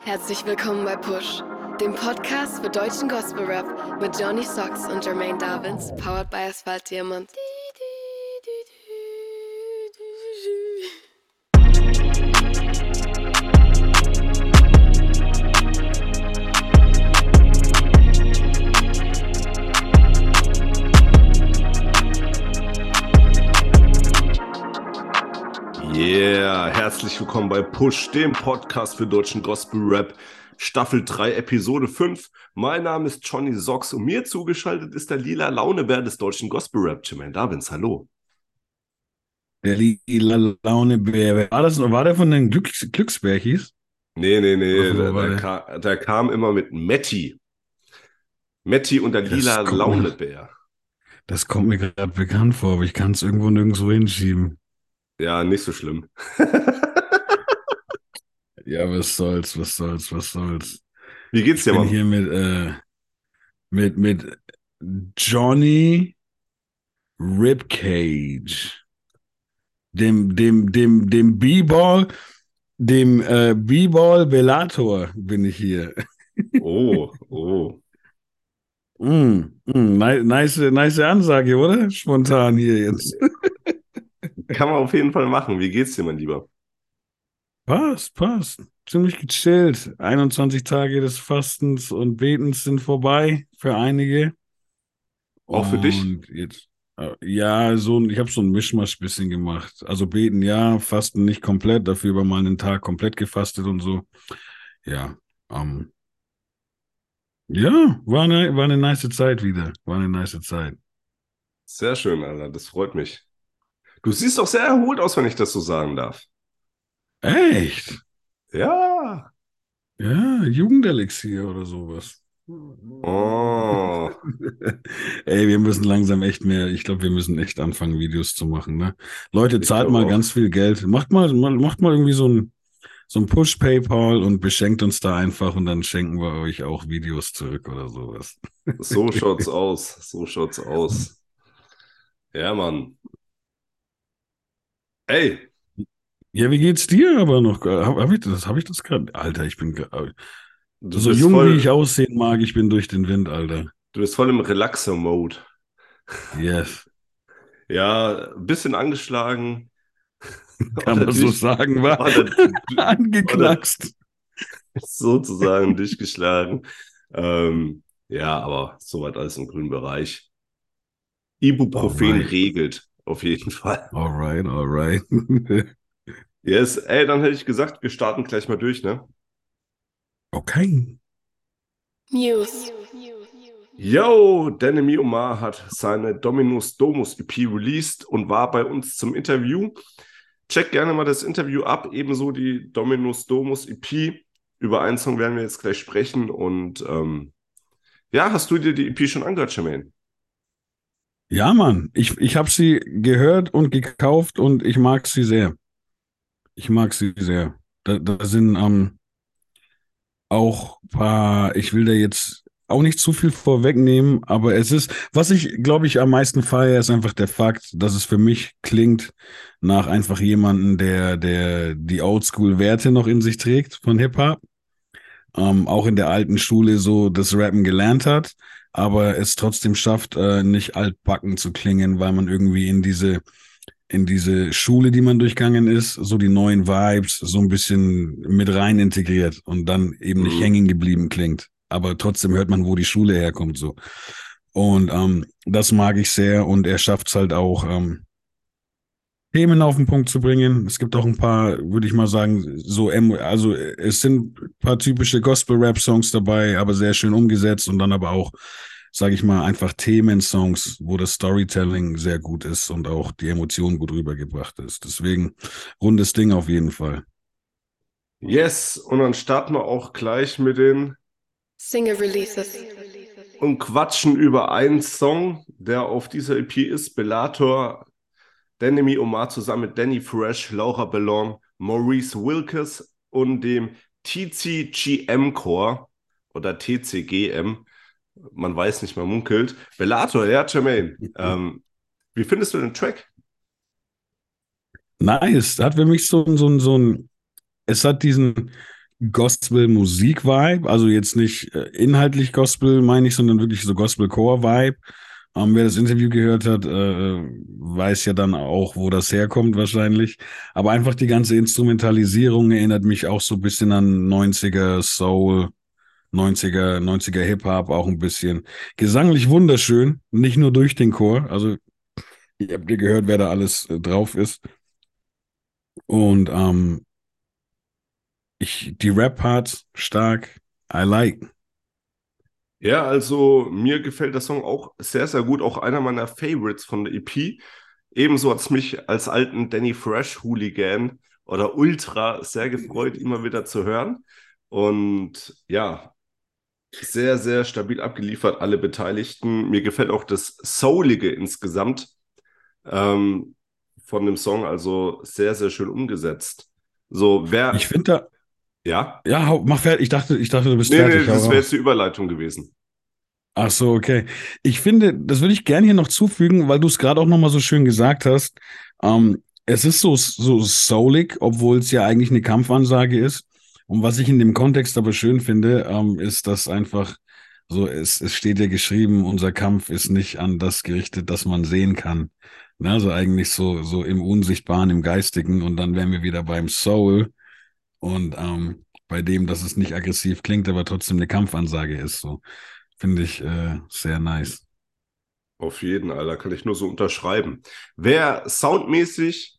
Herzlich willkommen bei Push, dem Podcast für deutschen Gospel Rap mit Johnny Socks und Jermaine Davins, powered by Asphalt Diamond. Yeah, herzlich willkommen bei Push, dem Podcast für deutschen Gospel Rap, Staffel 3, Episode 5. Mein Name ist Johnny Socks und mir zugeschaltet ist der lila Launebär des deutschen Gospel Rap, Jermaine Davins. Hallo. Der lila Launebär. War, das, war der von den Glücks Glücksbärchis? Nee, nee, nee, der, der, der? ka der kam immer mit Matti. Matti und der Das lila kommt mir- Launebär. Das kommt mir gerade bekannt vor, aber ich kann es irgendwo nirgendwo hinschieben. Ja, nicht so schlimm. Ja, was soll's, was soll's, was soll's. Wie geht's Ich dir, bin Mann? hier mit, äh, mit, mit Johnny Ribcage. Dem, dem, dem, dem B-Ball, dem äh, B-Ball Bellator bin ich hier. Oh, oh. Mm, mm, ni- nice, nice Ansage, oder? Spontan hier jetzt. Kann man auf jeden Fall machen. Wie geht's dir, mein Lieber? Passt, passt. Ziemlich gechillt. 21 Tage des Fastens und Betens sind vorbei für einige. Auch für dich? Und jetzt, äh, ja, so, ich habe so ein Mischmasch bisschen gemacht. Also beten ja, Fasten nicht komplett, dafür über mal einen Tag komplett gefastet und so. Ja, ähm, ja, war eine, war eine nice Zeit wieder. War eine nice Zeit. Sehr schön, Alter. Das freut mich. Du siehst doch sehr erholt aus, wenn ich das so sagen darf. Echt? Ja. Ja, Jugendelixier oder sowas. Oh. Ey, wir müssen langsam echt mehr, ich glaube, wir müssen echt anfangen, Videos zu machen, ne? Leute, zahlt mal auch. ganz viel Geld. Macht mal, mal, macht mal irgendwie so ein, so ein Push-PayPal und beschenkt uns da einfach und dann schenken wir euch auch Videos zurück oder sowas. So schaut's aus. So schaut's aus. Ja, Mann. Ey, Ja, wie geht's dir aber noch? Habe hab ich das, habe ich das gerade? Alter, ich bin, ge- du so jung voll, wie ich aussehen mag, ich bin durch den Wind, Alter. du bist voll im Relaxer-Mode. Yes. Ja, ein bisschen angeschlagen. Kann man so sagen, war angeknackst. sozusagen durchgeschlagen. Ähm, ja, aber soweit alles im grünen Bereich. Ibuprofen Alright. regelt, auf jeden Fall. Alright, alright. Yes, ey, dann hätte ich gesagt, wir starten gleich mal durch, ne? Okay. News. Yo, Danny Omar hat seine Dominus Domus EP released und war bei uns zum Interview. Check gerne mal das Interview ab, ebenso die Dominus Domus EP. Über einen Song werden wir jetzt gleich sprechen und ähm, ja, hast du dir die EP schon angehört, Jermaine? Ja, Mann, ich, ich habe sie gehört und gekauft und ich mag sie sehr. Ich mag sie sehr. Da, da sind ähm, auch paar, ich will da jetzt auch nicht zu viel vorwegnehmen, aber es ist, was ich, glaube ich, am meisten feiere, ist einfach der Fakt, dass es für mich klingt nach einfach jemanden, der, der die Oldschool-Werte noch in sich trägt von Hip-Hop. Ähm, auch in der alten Schule so das Rappen gelernt hat, aber es trotzdem schafft, äh, nicht altbacken zu klingen, weil man irgendwie in diese in diese Schule, die man durchgangen ist, so die neuen Vibes so ein bisschen mit rein integriert und dann eben nicht Mhm. hängen geblieben klingt. Aber trotzdem hört man, wo die Schule herkommt so. Und ähm, das mag ich sehr und er schafft es halt auch, ähm, Themen auf den Punkt zu bringen. Es gibt auch ein paar, würde ich mal sagen, so, emo- also es sind ein paar typische Gospel-Rap-Songs dabei, aber sehr schön umgesetzt und dann aber auch, sage ich mal, einfach Themensongs, wo das Storytelling sehr gut ist und auch die Emotionen gut rübergebracht ist. Deswegen rundes Ding auf jeden Fall. Yes, und dann starten wir auch gleich mit den Single Releases. und quatschen über einen Song, der auf dieser EP ist. Bellator, Danny Omar zusammen mit Danny Fresh, Laura Bellon, Maurice Wilkes und dem TCGM Core oder TCGM. Man weiß nicht, man munkelt. Bellator, ja, Jermaine. ähm, wie findest du den Track? Nice. Hat für mich so, ein- so, ein- so ein, es hat diesen Gospel-Musik-Vibe, also jetzt nicht äh, inhaltlich Gospel, meine ich, sondern wirklich so Gospel-Core-Vibe. Ähm, wer das Interview gehört hat, äh, weiß ja dann auch, wo das herkommt wahrscheinlich. Aber einfach die ganze Instrumentalisierung erinnert mich auch so ein bisschen an 90er Soul, 90er, 90er Hip-Hop auch ein bisschen. Gesanglich wunderschön, nicht nur durch den Chor. Also, ihr habt ihr gehört, wer da alles äh, drauf ist. Und ähm, ich, die Rap-Parts stark, I like. Ja, also mir gefällt der Song auch sehr, sehr gut. Auch einer meiner Favorites von der EP. Ebenso hat es mich als alten Danny Fresh Hooligan oder Ultra sehr gefreut, immer wieder zu hören. Und ja, sehr, sehr stabil abgeliefert, alle Beteiligten. Mir gefällt auch das Soulige insgesamt ähm, von dem Song, also sehr, sehr schön umgesetzt. So, wer. Ich finde da. Ja? Ja, mach fertig. Ich dachte, ich dachte, du bist nee, fertig. Nee, das wäre jetzt die Überleitung gewesen. Ach so, okay. Ich finde, das würde ich gerne hier noch zufügen, weil du es gerade auch nochmal so schön gesagt hast. Ähm, es ist so, so soulig, obwohl es ja eigentlich eine Kampfansage ist. Und was ich in dem Kontext aber schön finde, ähm, ist, dass einfach so, es, es steht ja geschrieben, unser Kampf ist nicht an das gerichtet, das man sehen kann. Ne? Also eigentlich so, so im Unsichtbaren, im Geistigen. Und dann wären wir wieder beim Soul und ähm, bei dem, dass es nicht aggressiv klingt, aber trotzdem eine Kampfansage ist. So finde ich äh, sehr nice. Auf jeden, Alter, kann ich nur so unterschreiben. Wer soundmäßig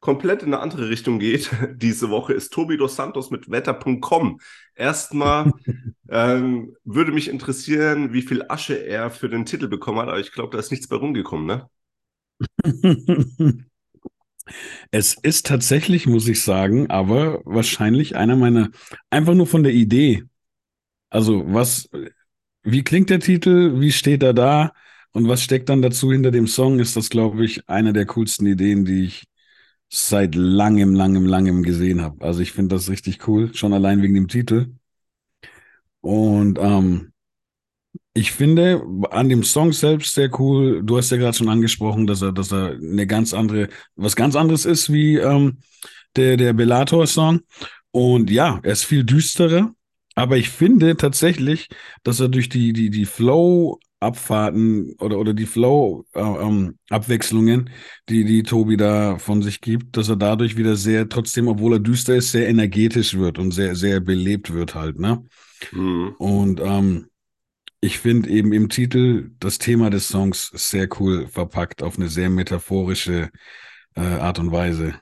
komplett in eine andere Richtung geht diese Woche, ist Tobi dos Santos mit wetter.com. Erstmal ähm, würde mich interessieren, wie viel Asche er für den Titel bekommen hat, aber ich glaube, da ist nichts bei rumgekommen, ne? es ist tatsächlich, muss ich sagen, aber wahrscheinlich einer meiner, einfach nur von der Idee. Also, was, wie klingt der Titel? Wie steht er da? Und was steckt dann dazu hinter dem Song? Ist das, glaube ich, eine der coolsten Ideen, die ich seit langem, langem, langem gesehen habe. Also ich finde das richtig cool, schon allein wegen dem Titel. Und ähm, ich finde an dem Song selbst sehr cool. Du hast ja gerade schon angesprochen, dass er, dass er eine ganz andere, was ganz anderes ist wie ähm, der der Bellator-Song. Und ja, er ist viel düsterer. Aber ich finde tatsächlich, dass er durch die die die Flow Abfahrten oder, oder die Flow-Abwechslungen, äh, ähm, die, die Tobi da von sich gibt, dass er dadurch wieder sehr, trotzdem, obwohl er düster ist, sehr energetisch wird und sehr, sehr belebt wird halt, ne? Mhm. Und ähm, ich finde eben im Titel das Thema des Songs sehr cool verpackt auf eine sehr metaphorische äh, Art und Weise.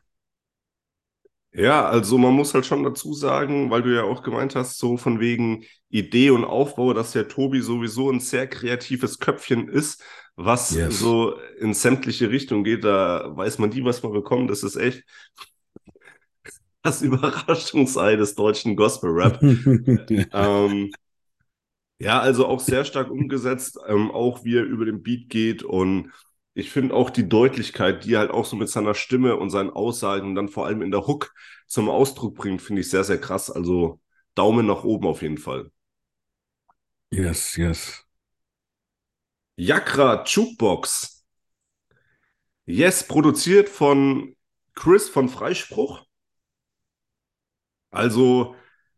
Ja, also man muss halt schon dazu sagen, weil du ja auch gemeint hast, so von wegen Idee und Aufbau, dass der Tobi sowieso ein sehr kreatives Köpfchen ist, was yes. so in sämtliche Richtungen geht. Da weiß man nie, was man bekommt. Das ist echt das Überraschungsei des deutschen Gospel-Rap. ähm, ja, also auch sehr stark umgesetzt, ähm, auch wie er über den Beat geht und ich finde auch die Deutlichkeit, die er halt auch so mit seiner Stimme und seinen Aussagen dann vor allem in der Hook zum Ausdruck bringt, finde ich sehr, sehr krass. Also Daumen nach oben auf jeden Fall. Yes, yes. Yakra Jukebox. Yes, produziert von Chris von Freispruch. Also,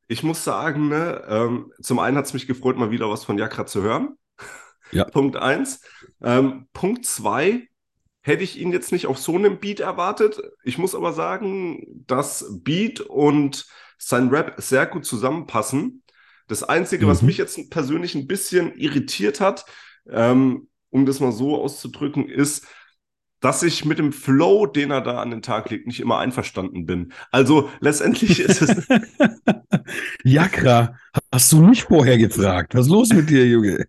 ich muss sagen, ne, ähm, zum einen hat es mich gefreut, mal wieder was von Yakra zu hören. Ja. Punkt eins. Ähm, Punkt zwei, hätte ich ihn jetzt nicht auf so einem Beat erwartet. Ich muss aber sagen, dass Beat und sein Rap sehr gut zusammenpassen. Das Einzige, mhm. was mich jetzt persönlich ein bisschen irritiert hat, ähm, um das mal so auszudrücken, ist, dass ich mit dem Flow, den er da an den Tag legt, nicht immer einverstanden bin. Also letztendlich ist es. Jakra, hast du mich vorher gefragt? Was ist los mit dir, Junge?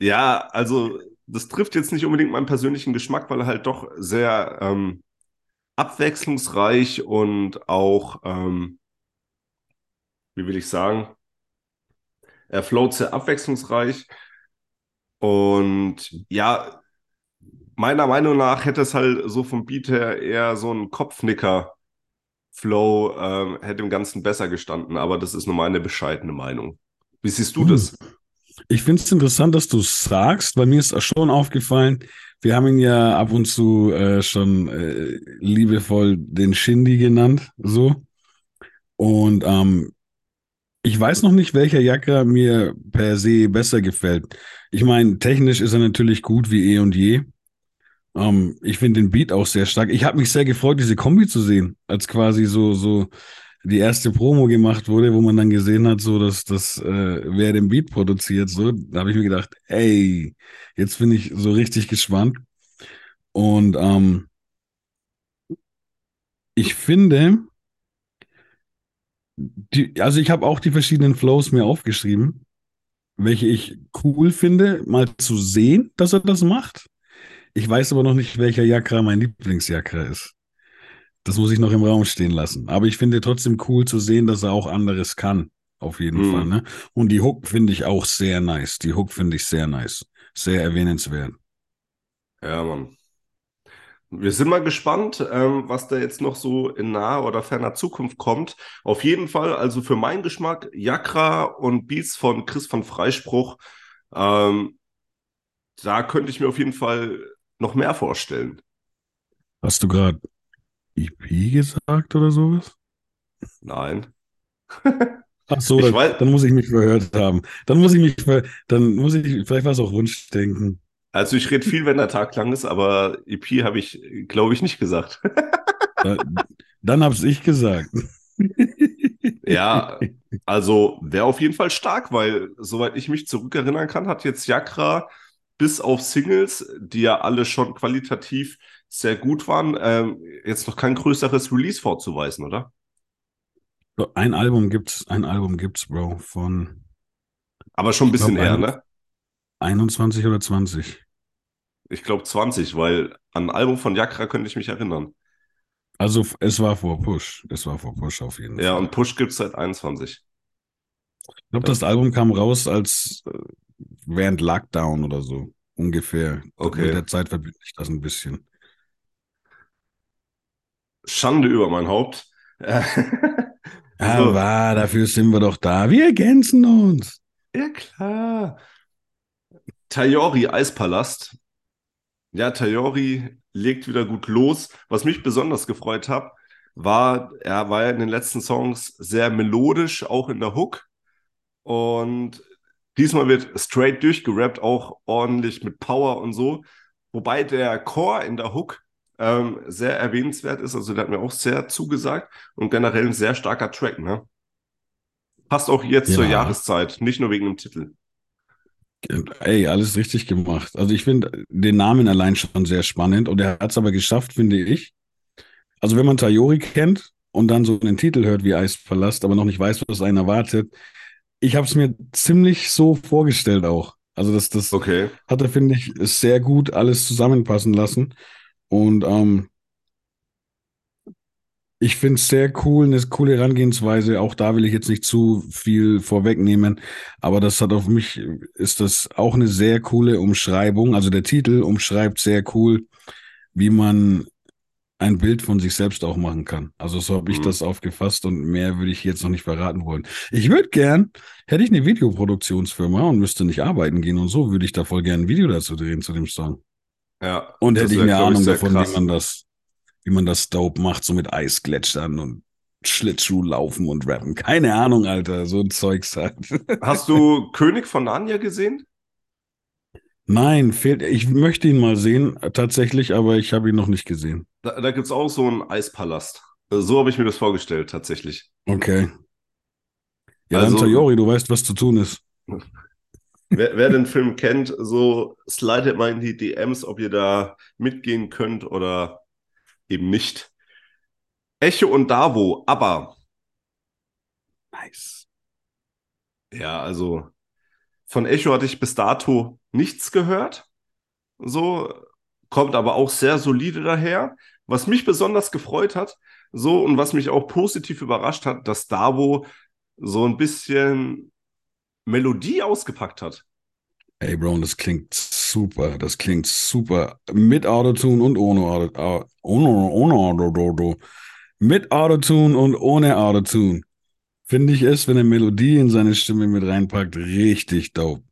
ja, also das trifft jetzt nicht unbedingt meinen persönlichen Geschmack, weil er halt doch sehr ähm, abwechslungsreich und auch, ähm, wie will ich sagen, er float sehr abwechslungsreich. Und ja, meiner Meinung nach hätte es halt so vom Beat her eher so ein Kopfnicker-Flow, ähm, hätte dem Ganzen besser gestanden, aber das ist nur meine bescheidene Meinung. Wie siehst du hm. das? Ich finde es interessant, dass du es sagst, weil mir ist schon aufgefallen, wir haben ihn ja ab und zu äh, schon äh, liebevoll den Shindy genannt, so. Und ähm, ich weiß noch nicht, welcher Jacker mir per se besser gefällt. Ich meine, technisch ist er natürlich gut wie eh und je. Ähm, ich finde den Beat auch sehr stark. Ich habe mich sehr gefreut, diese Kombi zu sehen, als quasi so, so die erste Promo gemacht wurde, wo man dann gesehen hat, so dass das, äh, wer den Beat produziert, so, da habe ich mir gedacht, ey, jetzt bin ich so richtig gespannt. Und ähm, ich finde, die, also ich habe auch die verschiedenen Flows mir aufgeschrieben, welche ich cool finde, mal zu sehen, dass er das macht. Ich weiß aber noch nicht, welcher Jakra mein Lieblingsjakra ist. Das muss ich noch im Raum stehen lassen. Aber ich finde trotzdem cool zu sehen, dass er auch anderes kann. Auf jeden mhm. Fall. Ne? Und die Hook finde ich auch sehr nice. Die Hook finde ich sehr nice. Sehr erwähnenswert. Ja, Mann. Wir sind mal gespannt, ähm, was da jetzt noch so in naher oder ferner Zukunft kommt. Auf jeden Fall, also für meinen Geschmack, Jakra und Beats von Chris von Freispruch. Ähm, da könnte ich mir auf jeden Fall noch mehr vorstellen. Hast du gerade EP gesagt oder sowas? Nein. Ach so, dann, dann, muss ich mich verhört haben. Dann muss ich mich, ver dann muss ich, vielleicht war es auch Wunschdenken. Also ich rede viel, wenn der Tag lang ist, aber EP habe ich, glaube ich, nicht gesagt. dann, dann habe ich gesagt. ja, also wäre auf jeden Fall stark, weil soweit ich mich zurückerinnern kann, hat jetzt Jakra bis auf Singles, die ja alle schon qualitativ sehr gut waren, ähm, jetzt noch kein größeres Release vorzuweisen, oder? Ein Album gibt's, ein Album gibt's, Bro, von. Aber schon ein bisschen glaub, her, ne? 21 oder 20? Ich glaube 20, weil an ein Album von Jakra könnte ich mich erinnern. Also es war vor Push. Es war vor Push auf jeden ja, Fall. Ja, und Push gibt es seit 21. Ich glaube, das Album kam raus als äh, während Lockdown oder so. Ungefähr. Okay. Mit der Zeit verbinde ich das ein bisschen. Schande über mein Haupt. Aber dafür sind wir doch da. Wir ergänzen uns. Ja, klar. Tayori Eispalast. Ja, Tayori legt wieder gut los. Was mich besonders gefreut hat, war, er war ja in den letzten Songs sehr melodisch, auch in der Hook. Und diesmal wird straight durchgerappt, auch ordentlich mit Power und so. Wobei der Chor in der Hook ähm, sehr erwähnenswert ist. Also der hat mir auch sehr zugesagt und generell ein sehr starker Track. Ne? Passt auch jetzt ja. zur Jahreszeit, nicht nur wegen dem Titel. Ey, alles richtig gemacht. Also ich finde den Namen allein schon sehr spannend und er hat es aber geschafft, finde ich. Also wenn man Tayori kennt und dann so einen Titel hört wie Eispalast, aber noch nicht weiß, was einen erwartet, ich habe es mir ziemlich so vorgestellt auch. Also das, das okay. hat er, finde ich, sehr gut alles zusammenpassen lassen. Und ähm, ich finde es sehr cool, eine coole Herangehensweise. Auch da will ich jetzt nicht zu viel vorwegnehmen, aber das hat auf mich, ist das auch eine sehr coole Umschreibung. Also der Titel umschreibt sehr cool, wie man ein Bild von sich selbst auch machen kann. Also so habe ich mhm. das aufgefasst und mehr würde ich jetzt noch nicht verraten wollen. Ich würde gern, hätte ich eine Videoproduktionsfirma und müsste nicht arbeiten gehen und so, würde ich da voll gern ein Video dazu drehen zu dem Song. Ja. Und hätte ich eine Ahnung davon, krass. wie man das, wie man das dope macht, so mit Eisgletschern und Schlittschuh laufen und rappen. Keine Ahnung, Alter, so ein Zeugs halt. Hast du König von Narnia gesehen? Nein, fehlt. Ich möchte ihn mal sehen, tatsächlich, aber ich habe ihn noch nicht gesehen. Da, da gibt es auch so einen Eispalast. So habe ich mir das vorgestellt, tatsächlich. Okay. Ja, also, dann Tayori, du weißt, was zu tun ist. wer, wer, den Film kennt, so slidet mal in die DMs, ob ihr da mitgehen könnt oder eben nicht. Echo und Davo, aber. Nice. Ja, also von Echo hatte ich bis dato nichts gehört. So, kommt aber auch sehr solide daher. Was mich besonders gefreut hat, so und was mich auch positiv überrascht hat, dass Davo so ein bisschen Melodie ausgepackt hat. Ey, Bro, das klingt super. Das klingt super. Mit Autotune und ohne Autotune. Ohne, ohne Autotune. Mit Autotune und ohne Autotune. Finde ich es, wenn er Melodie in seine Stimme mit reinpackt, richtig dope.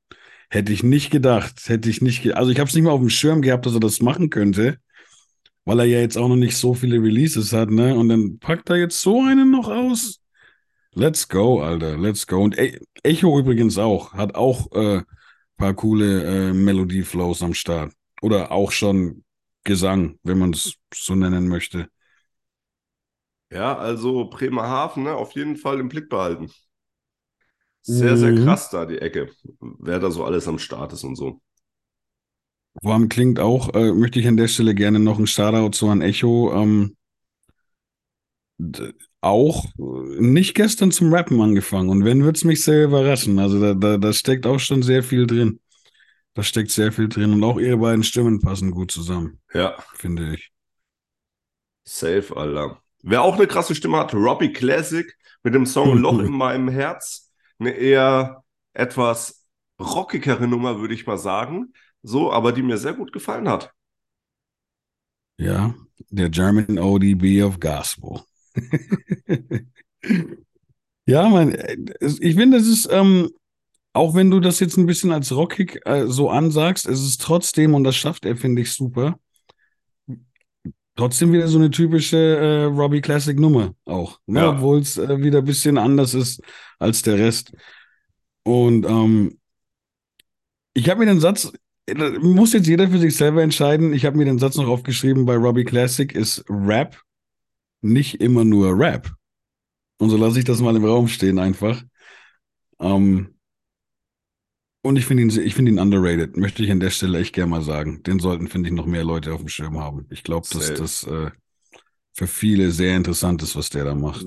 Hätte ich nicht gedacht. Hätte ich nicht ge Also ich habe es nicht mal auf dem Schirm gehabt, dass er das machen könnte. Weil er ja jetzt auch noch nicht so viele Releases hat, ne? Und dann packt er jetzt so einen noch aus. Let's go, Alter. Let's go. Und E- Echo übrigens auch. Hat auch äh, paar coole äh, Melodieflows am Start. Oder auch schon Gesang, wenn man es so nennen möchte. Ja, also Bremerhaven, ne, auf jeden Fall im Blick behalten. Sehr, sehr Mhm. krass da die Ecke, wer da so alles am Start ist und so. Allem klingt auch, äh, möchte ich an der Stelle gerne noch ein Shoutout so an Echo. Ähm, d- auch äh, nicht gestern zum Rappen angefangen. Und wenn, wird's mich sehr überraschen. Also da, da, da steckt auch schon sehr viel drin. Da steckt sehr viel drin. Und auch ihre beiden Stimmen passen gut zusammen, Ja, finde ich. safe, Alter. Wer auch eine krasse Stimme hat, Robbie Classic mit dem Song Loch in meinem Herz. Eine eher etwas rockigere Nummer, würde ich mal sagen. So, aber die mir sehr gut gefallen hat. Ja, der German ODB of Gospel. Ja, man, ich finde, es ist, ähm, auch wenn du das jetzt ein bisschen als rockig äh, so ansagst, es ist trotzdem, und das schafft er, finde ich, super, trotzdem wieder so eine typische äh, Robbie Classic Nummer auch, ne? Ja. obwohl es äh, wieder ein bisschen anders ist als der Rest. Und ähm, ich habe mir den Satz, äh, muss jetzt jeder für sich selber entscheiden, ich habe mir den Satz noch aufgeschrieben, bei Robbie Classic ist Rap nicht immer nur Rap. Und so lasse ich das mal im Raum stehen einfach. Ähm, und ich finde ihn, ich finde ihn underrated, möchte ich an der Stelle echt gerne mal sagen. Den sollten, finde ich, noch mehr Leute auf dem Schirm haben. Ich glaube, dass das äh, für viele sehr interessant ist, was der da macht.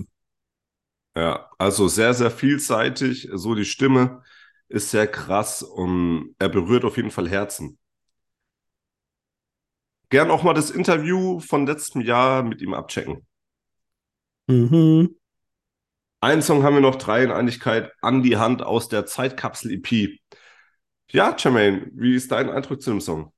Ja, also sehr, sehr vielseitig. So die Stimme ist sehr krass und er berührt auf jeden Fall Herzen. Gern auch mal das Interview von letztem Jahr mit ihm abchecken. Mhm. Einen Song haben wir noch, drei in Einigkeit, an die Hand aus der Zeitkapsel-EP. Ja, Jermaine, wie ist dein Eindruck zu dem Song?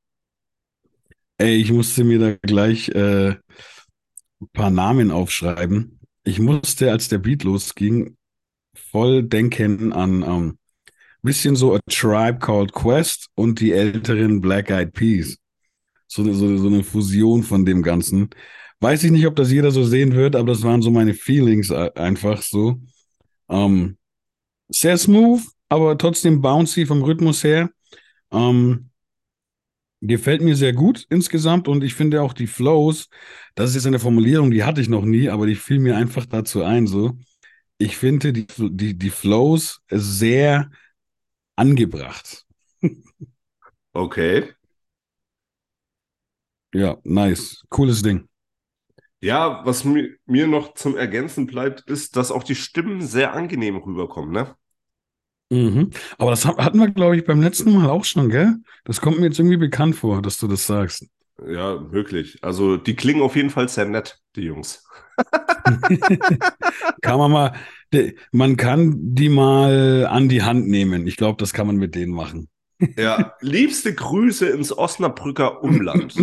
Ey, ich musste mir da gleich äh, ein paar Namen aufschreiben. Ich musste, als der Beat losging, voll denken an ähm, bisschen so A Tribe Called Quest und die älteren Black Eyed Peas. So eine, so, so eine Fusion von dem Ganzen. Weiß ich nicht, ob das jeder so sehen wird, aber das waren so meine Feelings äh, einfach so. Ähm, sehr smooth, aber trotzdem bouncy vom Rhythmus her. Ähm, gefällt mir sehr gut insgesamt und ich finde auch die Flows, das ist jetzt eine Formulierung, die hatte ich noch nie, aber die fiel mir einfach dazu ein so. Ich finde die, die, die Flows sehr angebracht. Okay. Ja, nice. Cooles Ding. Ja, was mir, mir noch zum Ergänzen bleibt, ist, dass auch die Stimmen sehr angenehm rüberkommen, ne? Mhm. Aber das hat- hatten wir, glaube ich, beim letzten Mal auch schon, gell? Das kommt mir jetzt irgendwie bekannt vor, dass du das sagst. Ja, wirklich. Also die klingen auf jeden Fall sehr nett, die Jungs. Kann man mal, man kann die mal an die Hand nehmen. Ich glaube, das kann man mit denen machen. Ja, liebste Grüße ins Osnabrücker Umland.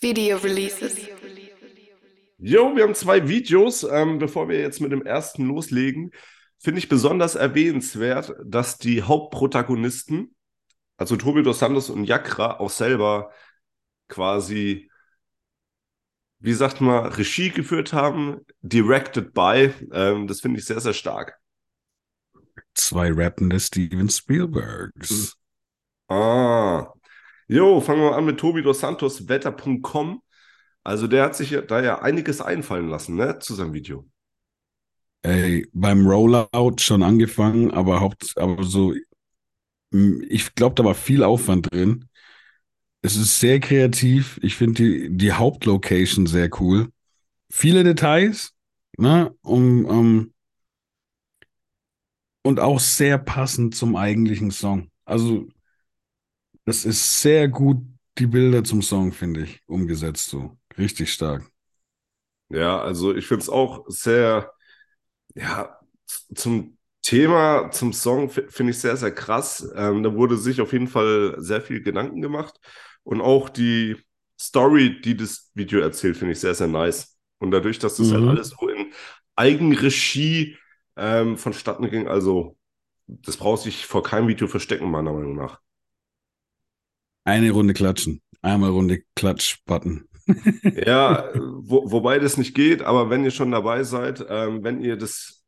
Video releases. Jo, wir haben zwei Videos. Ähm, bevor wir jetzt mit dem ersten loslegen, finde ich besonders erwähnenswert, dass die Hauptprotagonisten, also Tobi dos Santos und Jakra, auch selber quasi, wie sagt man, Regie geführt haben, directed by. Ähm, das finde ich sehr, sehr stark. Zwei rappende Steven Spielbergs. Ah. Jo, fangen wir an mit Tobi dos Santos, wetter.com. Also der hat sich da ja einiges einfallen lassen, ne, zu seinem Video. Ey, beim Rollout schon angefangen, aber Haupt, aber so, ich glaube, da war viel Aufwand drin. Es ist sehr kreativ. Ich finde die, die Hauptlocation sehr cool. Viele Details, ne, um, um, und auch sehr passend zum eigentlichen Song. Also, das ist sehr gut, die Bilder zum Song, finde ich, umgesetzt so. Richtig stark. Ja, also ich finde es auch sehr, ja, zum Thema, zum Song fi- finde ich sehr, sehr krass. Ähm, da wurde sich auf jeden Fall sehr viel Gedanken gemacht. Und auch die Story, die das Video erzählt, finde ich sehr, sehr nice. Und dadurch, dass das halt Mhm. alles so in Eigenregie ähm, vonstatten ging, also das braucht sich vor keinem Video verstecken, meiner Meinung nach. Eine Runde klatschen. Einmal Runde Klatsch-Button. Ja, wo, wobei das nicht geht, aber wenn ihr schon dabei seid, ähm, wenn ihr das,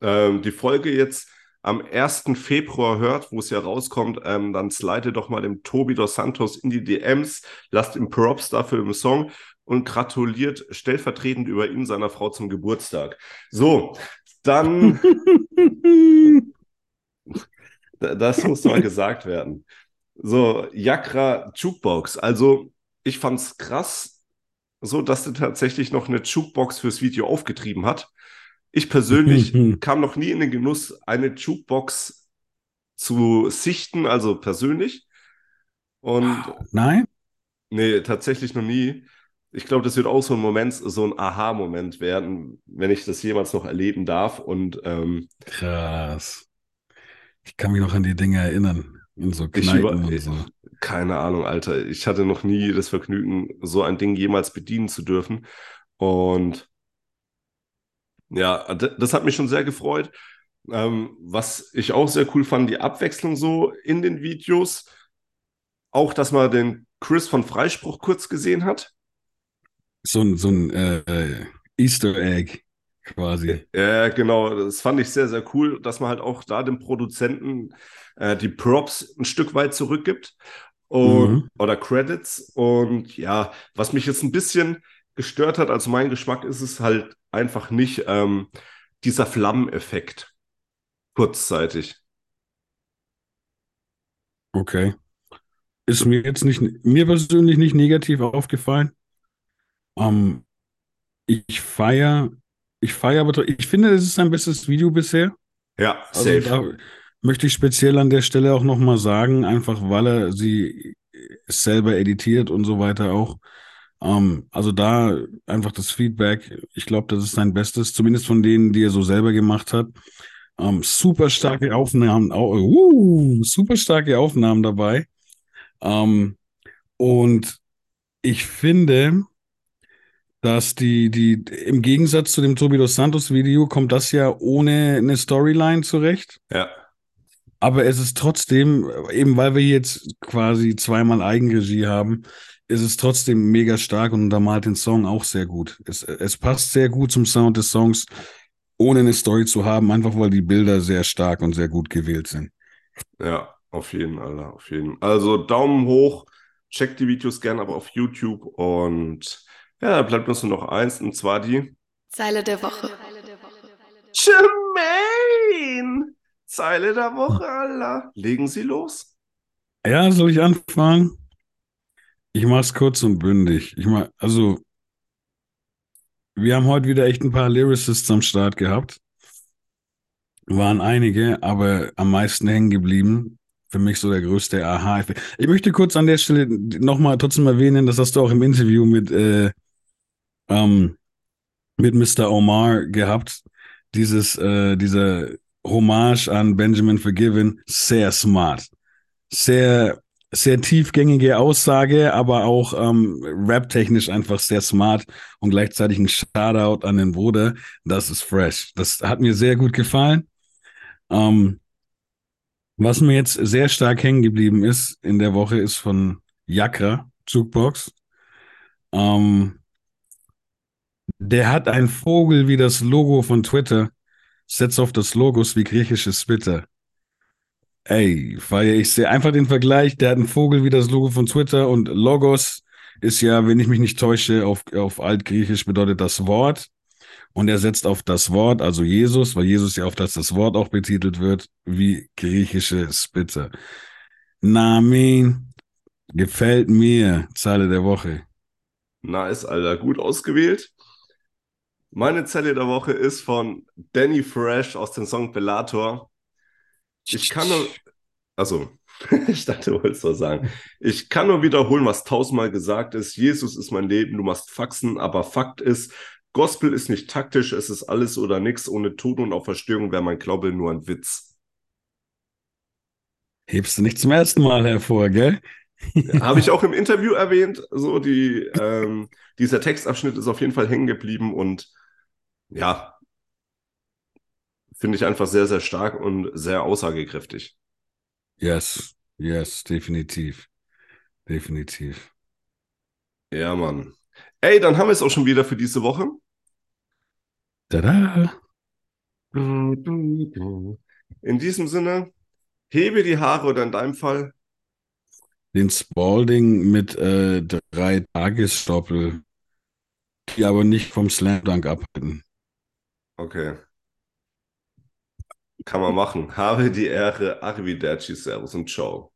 ähm, die Folge jetzt am 1. Februar hört, wo es ja rauskommt, ähm, dann slide doch mal dem Tobi dos Santos in die DMs, lasst ihm Props dafür im Song und gratuliert stellvertretend über ihn seiner Frau zum Geburtstag. So, dann, das muss mal gesagt werden. So, Jakra Jukebox. Also, ich fand's krass, so dass er tatsächlich noch eine Jukebox fürs Video aufgetrieben hat. Ich persönlich kam noch nie in den Genuss, eine Jukebox zu sichten, also persönlich. Und Nein? nee, tatsächlich noch nie. Ich glaube, das wird auch so ein Moment, so ein Aha-Moment werden, wenn ich das jemals noch erleben darf. Und ähm, Krass. Ich kann mich noch an die Dinge erinnern. In so ich Kneipen über, und so. keine Ahnung, Alter. Ich hatte noch nie das Vergnügen, so ein Ding jemals bedienen zu dürfen. Und ja, das hat mich schon sehr gefreut. Ähm, was ich auch sehr cool fand, die Abwechslung so in den Videos. Auch, dass man den Chris von Freispruch kurz gesehen hat. So ein, so ein äh, äh, Easter Egg quasi. Ja, genau. Das fand ich sehr, sehr cool, dass man halt auch da dem Produzenten äh, die Props ein Stück weit zurückgibt. Und, Mhm. Oder Credits. Und ja, was mich jetzt ein bisschen gestört hat, also mein Geschmack ist es halt einfach nicht ähm, dieser Flammeneffekt kurzzeitig. Okay. Ist mir jetzt nicht, mir persönlich nicht negativ aufgefallen. Ähm, ich feiere, ich feiere aber, ich finde, es ist sein bestes Video bisher. Ja, Also safe. da möchte ich speziell an der Stelle auch nochmal sagen, einfach weil er sie selber editiert und so weiter auch. Ähm, also da einfach das Feedback, ich glaube, das ist sein Bestes, zumindest von denen, die er so selber gemacht hat. Ähm, super starke Aufnahmen, au- uh, super starke Aufnahmen dabei. Ähm, und ich finde, dass die, die, im Gegensatz zu dem Tobi dos Santos Video kommt das ja ohne eine Storyline zurecht. Ja, Aber es ist trotzdem, eben weil wir jetzt quasi zweimal Eigenregie haben, ist es trotzdem mega stark und untermalt den Song auch sehr gut. Es, es passt sehr gut zum Sound des Songs, ohne eine Story zu haben, einfach weil die Bilder sehr stark und sehr gut gewählt sind. ja, auf jeden Fall, auf jeden. Also Daumen hoch, checkt die Videos gerne aber auf YouTube und ja, da bleibt uns nur noch eins und zwar die Zeile der Woche. Jermaine! Zeile der Woche, Allah. Legen Sie los. Ja, soll ich anfangen? Ich mach's kurz und bündig. Ich mach, also, wir haben heute wieder echt ein paar Lyricists am Start gehabt. Waren einige, aber am meisten hängen geblieben. Für mich so der größte Aha-Effekt. Ich möchte kurz an der Stelle nochmal trotzdem erwähnen, das hast du auch im Interview mit, äh, ähm, mit Mr. Omar gehabt. Dieses, äh, dieser Hommage an Benjamin Forgiven, sehr smart. Sehr, sehr tiefgängige Aussage, aber auch ähm, rap-technisch einfach sehr smart und gleichzeitig ein Shoutout an den Bruder. Das ist fresh. Das hat mir sehr gut gefallen. Ähm, was mir jetzt sehr stark hängen geblieben ist in der Woche, ist von Jakra, Jukebox. Ähm, der hat einen Vogel wie das Logo von Twitter, setzt auf das Logos wie griechische Spitter. Ey, feiere ich sehr. Einfach den Vergleich, der hat einen Vogel wie das Logo von Twitter und Logos ist ja, wenn ich mich nicht täusche, auf, auf Altgriechisch bedeutet das Wort. Und er setzt auf das Wort, also Jesus, weil Jesus ja auf das, das Wort auch betitelt wird, wie griechische Spitter. Namin, gefällt mir, Zeile der Woche. Nice, Alter. Gut ausgewählt. Meine Zelle der Woche ist von Danny Fresh aus dem Song Bellator. Ich kann nur, also, ich dachte, du wolltest was sagen. Ich kann nur wiederholen, was tausendmal gesagt ist. Jesus ist mein Leben, du machst Faxen, aber Fakt ist, Gospel ist nicht taktisch, es ist alles oder nichts. Ohne Tod und Auferstehung wäre mein Glaube nur ein Witz. Hebst du nicht zum ersten Mal hervor, gell? Habe ich auch im Interview erwähnt. So, die, ähm, dieser Textabschnitt ist auf jeden Fall hängen geblieben und ja, finde ich einfach sehr, sehr stark und sehr aussagekräftig. Yes, yes, definitiv. Definitiv. Ja, Mann. Ey, dann haben wir es auch schon wieder für diese Woche. Tada! In diesem Sinne, hebe die Haare oder in deinem Fall Den Spalding mit äh, drei Tagesstoppel, die aber nicht vom Slam Dunk abhalten. Okay. Kann man machen. Habe die Ehre. Arrivederci, Servus und Ciao.